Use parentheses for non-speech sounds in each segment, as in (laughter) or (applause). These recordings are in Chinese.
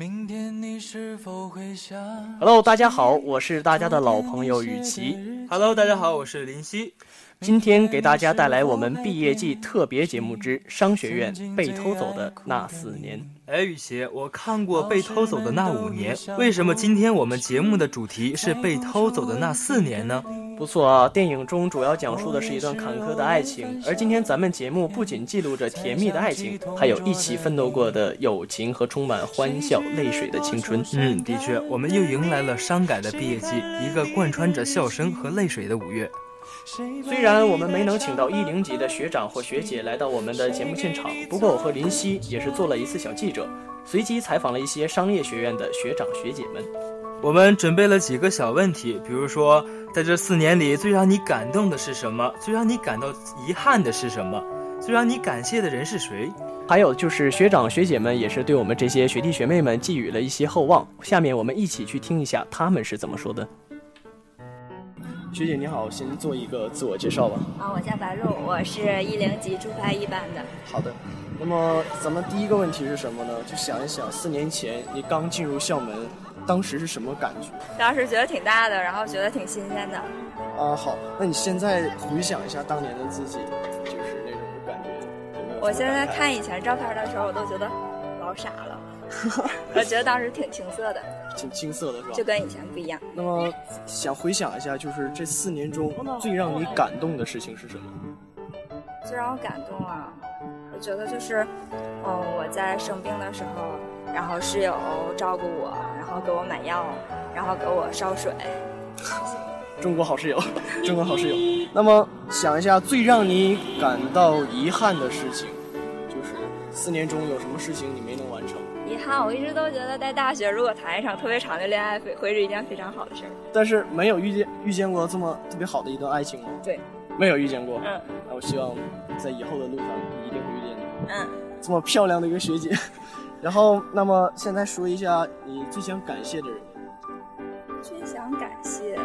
明天你是否会想 Hello，大家好，我是大家的老朋友雨琦。Hello，大家好，我是林夕。今天给大家带来我们毕业季特别节目之商学院被偷走的那四年。哎，雨琦，我看过《被偷走的那五年》，为什么今天我们节目的主题是被偷走的那四年呢？不错啊，电影中主要讲述的是一段坎坷的爱情，而今天咱们节目不仅记录着甜蜜的爱情，还有一起奋斗过的友情和充满欢笑泪水的青春。嗯，的确，我们又迎来了伤感的毕业季，一个贯穿着笑声和泪水的五月。虽然我们没能请到一零级的学长或学姐来到我们的节目现场，不过我和林夕也是做了一次小记者，随机采访了一些商业学院的学长学姐们。我们准备了几个小问题，比如说，在这四年里最让你感动的是什么？最让你感到遗憾的是什么？最让你感谢的人是谁？还有就是学长学姐们也是对我们这些学弟学妹们寄予了一些厚望。下面我们一起去听一下他们是怎么说的。学姐你好，先做一个自我介绍吧。啊，我叫白露，我是一零级驻派一班的。好的，那么咱们第一个问题是什么呢？就想一想，四年前你刚进入校门，当时是什么感觉？当时觉得挺大的，然后觉得挺新鲜的。啊，好，那你现在回想一下当年的自己，就是那种感觉有没有？我现在看以前照片的时候，我都觉得老傻了。(laughs) 我觉得当时挺青涩的，挺青涩的是吧？就跟以前不一样。那么想回想一下，就是这四年中最让你感动的事情是什么？最让我感动啊，我觉得就是，嗯，我在生病的时候，然后室友照顾我，然后给我买药，然后给我烧水。(laughs) 中国好室友，中国好室友。(laughs) 那么想一下，最让你感到遗憾的事情，就是四年中有什么事情你没能完成？遗憾，我一直都觉得在大学如果谈一场特别长的恋爱，会会是一件非常好的事儿。但是没有遇见遇见过这么特别好的一段爱情吗？对，没有遇见过。嗯，那我希望在以后的路上你一定会遇见你。嗯，这么漂亮的一个学姐。(laughs) 然后，那么现在说一下你最想感谢的人。最想感谢，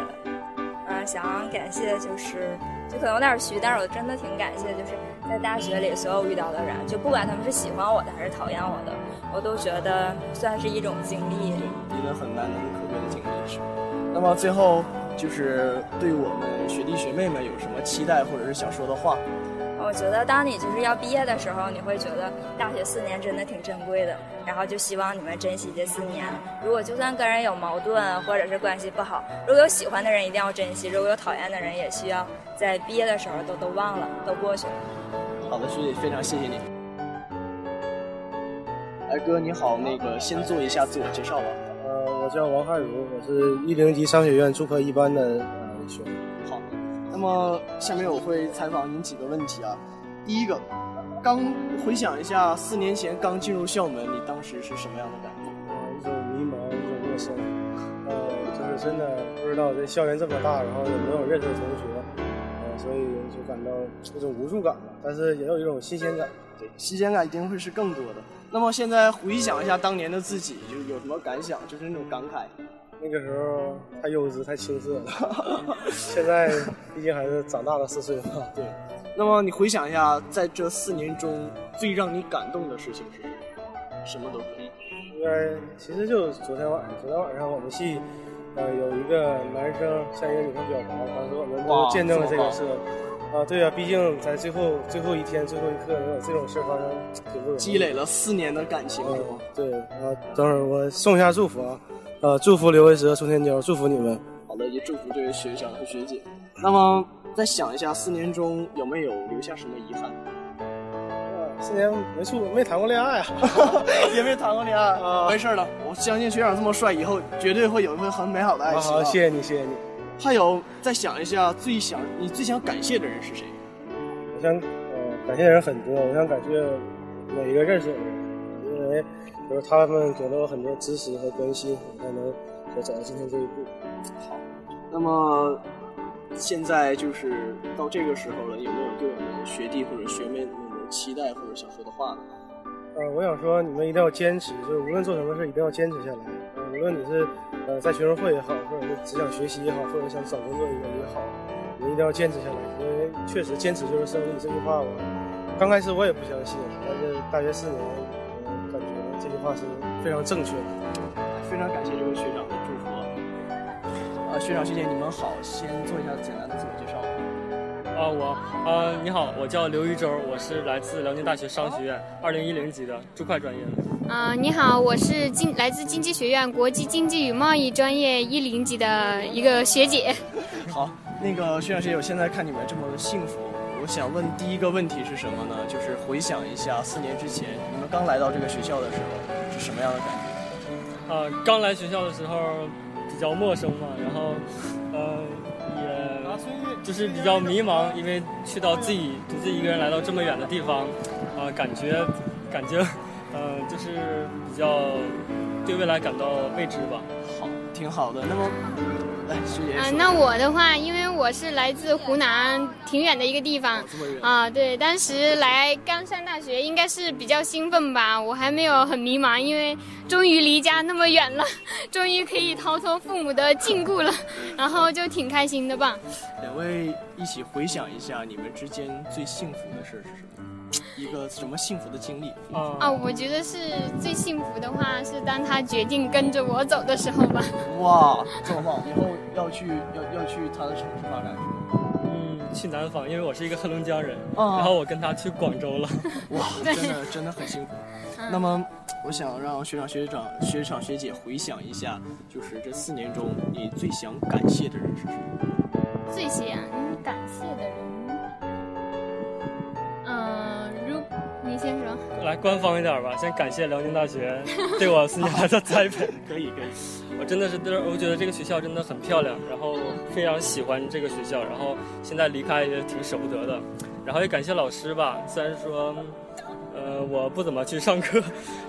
呃、想感谢就是，就可能有点虚，但是我真的挺感谢，就是在大学里所有遇到的人，就不管他们是喜欢我的还是讨厌我的，我都觉得算是一种经历。一个很难能可贵的经历。那么最后就是对我们学弟学妹们有什么期待或者是想说的话？我觉得当你就是要毕业的时候，你会觉得大学四年真的挺珍贵的，然后就希望你们珍惜这四年。如果就算跟人有矛盾或者是关系不好，如果有喜欢的人一定要珍惜，如果有讨厌的人也需要在毕业的时候都都忘了，都过去了。好的，学姐，非常谢谢你。哎哥你好，那个先做一下自我介绍吧。呃，我叫王汉如，我是一零级商学院注科一班的呃学生。好，那么下面我会采访您几个问题啊。第一个，刚回想一下四年前刚进入校门，你当时是什么样的感觉？呃，一种迷茫，一种陌生，呃，就是真的不知道这校园这么大，然后也没有认识的同学，呃，所以就感到一种无助感吧，但是也有一种新鲜感。对，新鲜感一定会是更多的。那么现在回想一下当年的自己，就有什么感想？就是那种感慨。那个时候太幼稚、太青涩了，(laughs) 现在毕竟还是长大了四岁嘛。对。那么你回想一下，在这四年中最让你感动的事情是什么？什么都可以。应该其实就昨天晚上，昨天晚上我们系呃有一个男生向一个女生表白，当时我们都见证了这个事。啊，对呀、啊，毕竟在最后最后一天、最后一刻能有这种事发生，挺不容易。积累了四年的感情，是吗？对啊，等会儿我送一下祝福啊，呃，祝福刘维哲、宋天骄，祝福你们。好的，也祝福这位学长和学姐。那么再想一下，四年中有没有留下什么遗憾？啊，四年没处没谈过恋爱啊，(laughs) 也没谈过恋爱啊，没事了，我相信学长这么帅，以后绝对会有一份很美好的爱情。好，谢谢你，谢谢你。还有，再想一下，最想你最想感谢的人是谁？我想，呃，感谢的人很多。我想感谢每一个认识我的人，因就是他们给了我很多支持和关心，我才能才走到今天这一步。好，那么现在就是到这个时候了，有没有对我们学弟或者学妹们有期待或者想说的话呢？呃，我想说，你们一定要坚持，就是无论做什么事，一定要坚持下来。呃，无论你是呃在学生会也好，或者是只想学习也好，或者想找工作也也好，你们一定要坚持下来，因为确实坚持就是胜利。这句话我刚开始我也不相信，但是大学四年，话是非常正确的。非常感谢这位学长的祝福。呃，学长学姐你们好，先做一下简单的自我介绍。啊，我呃，你好，我叫刘玉洲，我是来自辽宁大学商学院二零一零级的注会专业的。啊，你好，我是经来自经济学院国际经济与贸易专业一零级的一个学姐。好，那个学长学姐，我现在看你们这么幸福，我想问第一个问题是什么呢？就是回想一下四年之前你们刚来到这个学校的时候是什么样的感觉？呃，刚来学校的时候比较陌生嘛，然后，呃，也就是比较迷茫，因为去到自己独自一个人来到这么远的地方，啊，感觉感觉，呃，就是比较对未来感到未知吧。好，挺好的。那么，来学姐啊，说那我的话，因为我是来自湖南挺远的一个地方啊，对，当时来刚上大学，应该是比较兴奋吧，我还没有很迷茫，因为终于离家那么远了，终于可以逃脱父母的禁锢了，然后就挺开心的吧。两位一起回想一下你们之间最幸福的事是什么？一个什么幸福的经历？啊啊，我觉得是最幸福的话是当他决定跟着我走的时候吧。哇，这么棒！以后要去要要去他的城市发展是吗？嗯，去南方，因为我是一个黑龙江人，啊然后我跟他去广州了。(laughs) 哇，真的真的很辛苦。嗯那么，我想让学长学长学长学姐回想一下，就是这四年中你最想感谢的人是谁？最想感谢的人，如你先说。来，官方一点吧，先感谢辽宁大学 (laughs) 对我四年来的栽培。(laughs) 可以可以。我真的是，我觉得这个学校真的很漂亮，然后非常喜欢这个学校，然后现在离开也挺舍不得的，然后也感谢老师吧，虽然说，呃，我不怎么去上课，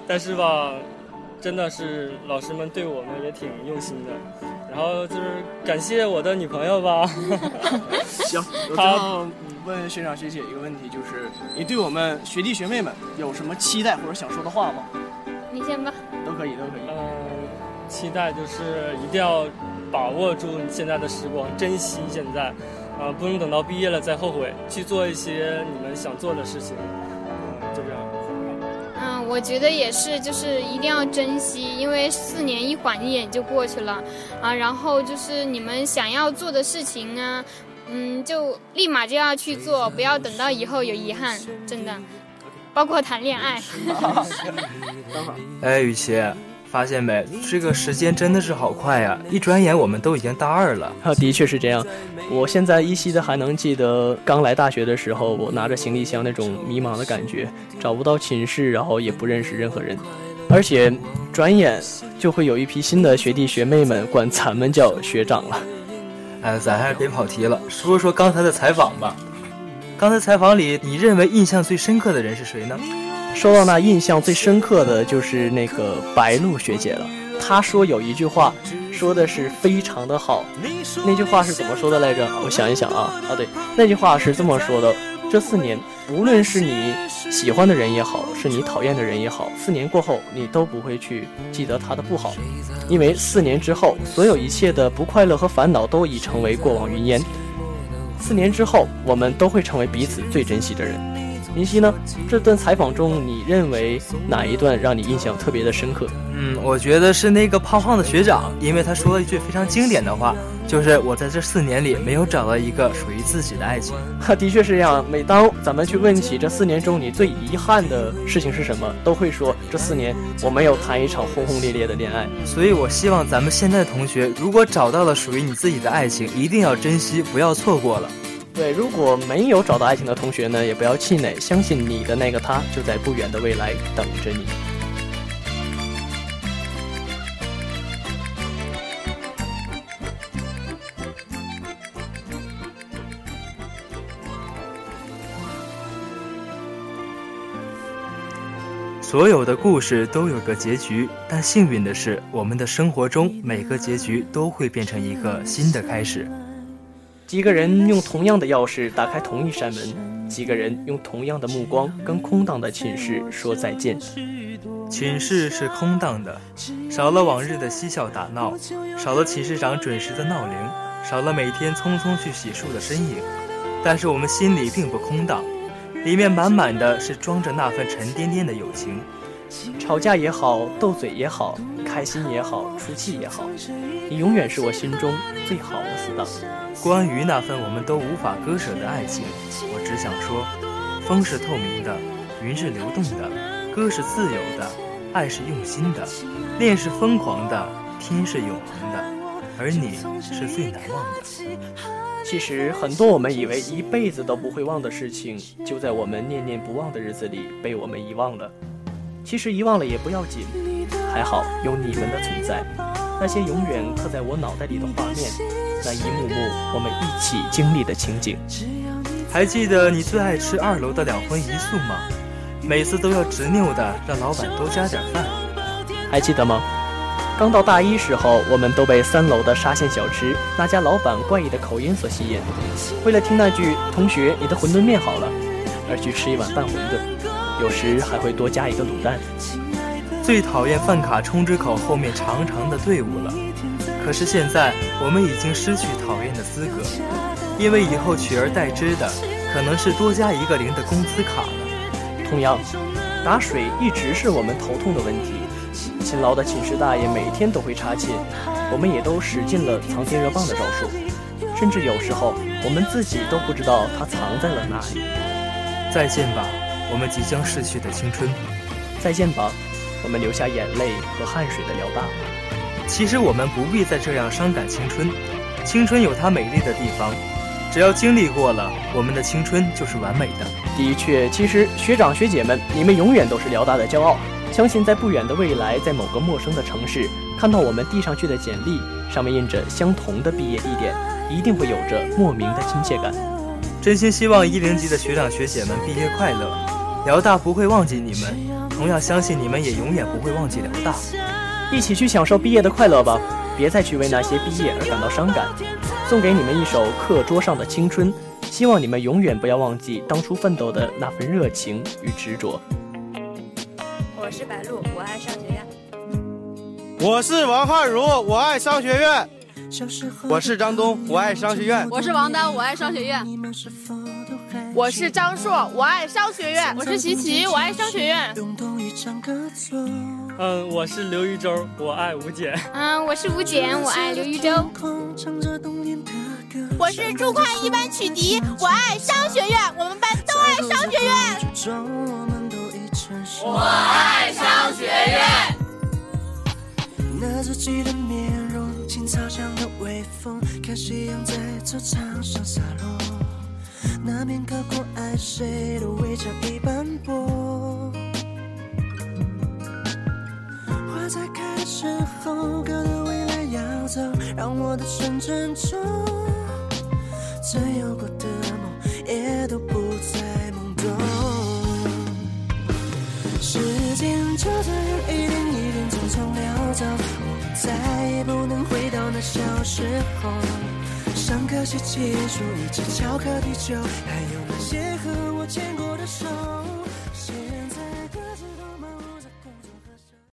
但是吧，真的是老师们对我们也挺用心的，然后就是感谢我的女朋友吧，行，我最后问学长学姐一个问题，就是你对我们学弟学妹们有什么期待或者想说的话吗？你先吧。都可以，都可以。嗯、期待就是一定要把握住你现在的时光，珍惜现在，啊、不能等到毕业了再后悔，去做一些你们想做的事情，嗯，就这样。嗯，我觉得也是，就是一定要珍惜，因为四年一晃一眼就过去了啊。然后就是你们想要做的事情呢，嗯，就立马就要去做，不要等到以后有遗憾，真的。包括谈恋爱，等会儿，哎，雨琦，发现没？这个时间真的是好快呀！一转眼我们都已经大二了。啊，的确是这样。我现在依稀的还能记得刚来大学的时候，我拿着行李箱那种迷茫的感觉，找不到寝室，然后也不认识任何人，而且转眼就会有一批新的学弟学妹们管咱们叫学长了。哎，咱还是别跑题了，说说刚才的采访吧。刚才采访里，你认为印象最深刻的人是谁呢？说到那印象最深刻的就是那个白露学姐了。她说有一句话，说的是非常的好。那句话是怎么说的来着？我想一想啊，啊对，那句话是这么说的：这四年，无论是你喜欢的人也好，是你讨厌的人也好，四年过后，你都不会去记得他的不好，因为四年之后，所有一切的不快乐和烦恼都已成为过往云烟。四年之后，我们都会成为彼此最珍惜的人。林夕呢？这段采访中，你认为哪一段让你印象特别的深刻？嗯，我觉得是那个胖胖的学长，因为他说了一句非常经典的话，就是我在这四年里没有找到一个属于自己的爱情。哈，(laughs) 的确是这样。每当咱们去问起这四年中你最遗憾的事情是什么，都会说这四年我没有谈一场轰轰烈烈的恋爱。所以，我希望咱们现在的同学，如果找到了属于你自己的爱情，一定要珍惜，不要错过了。对，如果没有找到爱情的同学呢，也不要气馁，相信你的那个他就在不远的未来等着你。所有的故事都有个结局，但幸运的是，我们的生活中每个结局都会变成一个新的开始。几个人用同样的钥匙打开同一扇门，几个人用同样的目光跟空荡的寝室说再见。寝室是空荡的，少了往日的嬉笑打闹，少了寝室长准时的闹铃，少了每天匆匆去洗漱的身影。但是我们心里并不空荡，里面满满的是装着那份沉甸甸的友情。吵架也好，斗嘴也好，开心也好，出气也好，你永远是我心中最好的死党。关于那份我们都无法割舍的爱情，我只想说：风是透明的，云是流动的，歌是自由的，爱是用心的，恋是疯狂的，天是永恒的，而你是最难忘的。其实很多我们以为一辈子都不会忘的事情，就在我们念念不忘的日子里被我们遗忘了。其实遗忘了也不要紧，还好有你们的存在。那些永远刻在我脑袋里的画面，那一幕幕我们一起经历的情景。还记得你最爱吃二楼的两荤一素吗？每次都要执拗的让老板多加点饭。还记得吗？刚到大一时候，我们都被三楼的沙县小吃那家老板怪异的口音所吸引，为了听那句“同学，你的馄饨面好了”，而去吃一碗拌馄饨，有时还会多加一个卤蛋。最讨厌饭卡充值口后面长长的队伍了，可是现在我们已经失去讨厌的资格，因为以后取而代之的可能是多加一个零的工资卡了。同样，打水一直是我们头痛的问题。勤劳的寝室大爷每天都会查寝，我们也都使尽了藏电热棒的招数，甚至有时候我们自己都不知道它藏在了哪里。再见吧，我们即将逝去的青春。再见吧，我们流下眼泪和汗水的辽大。其实我们不必再这样伤感青春，青春有它美丽的地方，只要经历过了，我们的青春就是完美的。的确，其实学长学姐们，你们永远都是辽大的骄傲。相信在不远的未来，在某个陌生的城市，看到我们递上去的简历，上面印着相同的毕业地点，一定会有着莫名的亲切感。真心希望一零级的学长学姐们毕业快乐，辽大不会忘记你们，同样相信你们也永远不会忘记辽大。一起去享受毕业的快乐吧，别再去为那些毕业而感到伤感。送给你们一首《课桌上的青春》，希望你们永远不要忘记当初奋斗的那份热情与执着。我是白露，我爱商学院。我是王汉儒，我爱商学院。我是张东，我爱商学院。我是王丹，我爱商学院。我是张硕，我爱商学院。我是琪琪，我爱商学院。嗯，我是刘一洲，我爱吴简。嗯，我是吴简，我爱刘一洲。我是朱宽一班曲迪，我爱商学院，我们班都爱商学院。我爱商学院。操场的面容，青草香的微风，看夕阳在操场上洒落。那片高过爱谁的围墙已斑驳。花在开的时候，哥的未来要走，让我的青春中。曾有过时候。上课时记住，一起翘课踢球，还有那些和我牵过的手。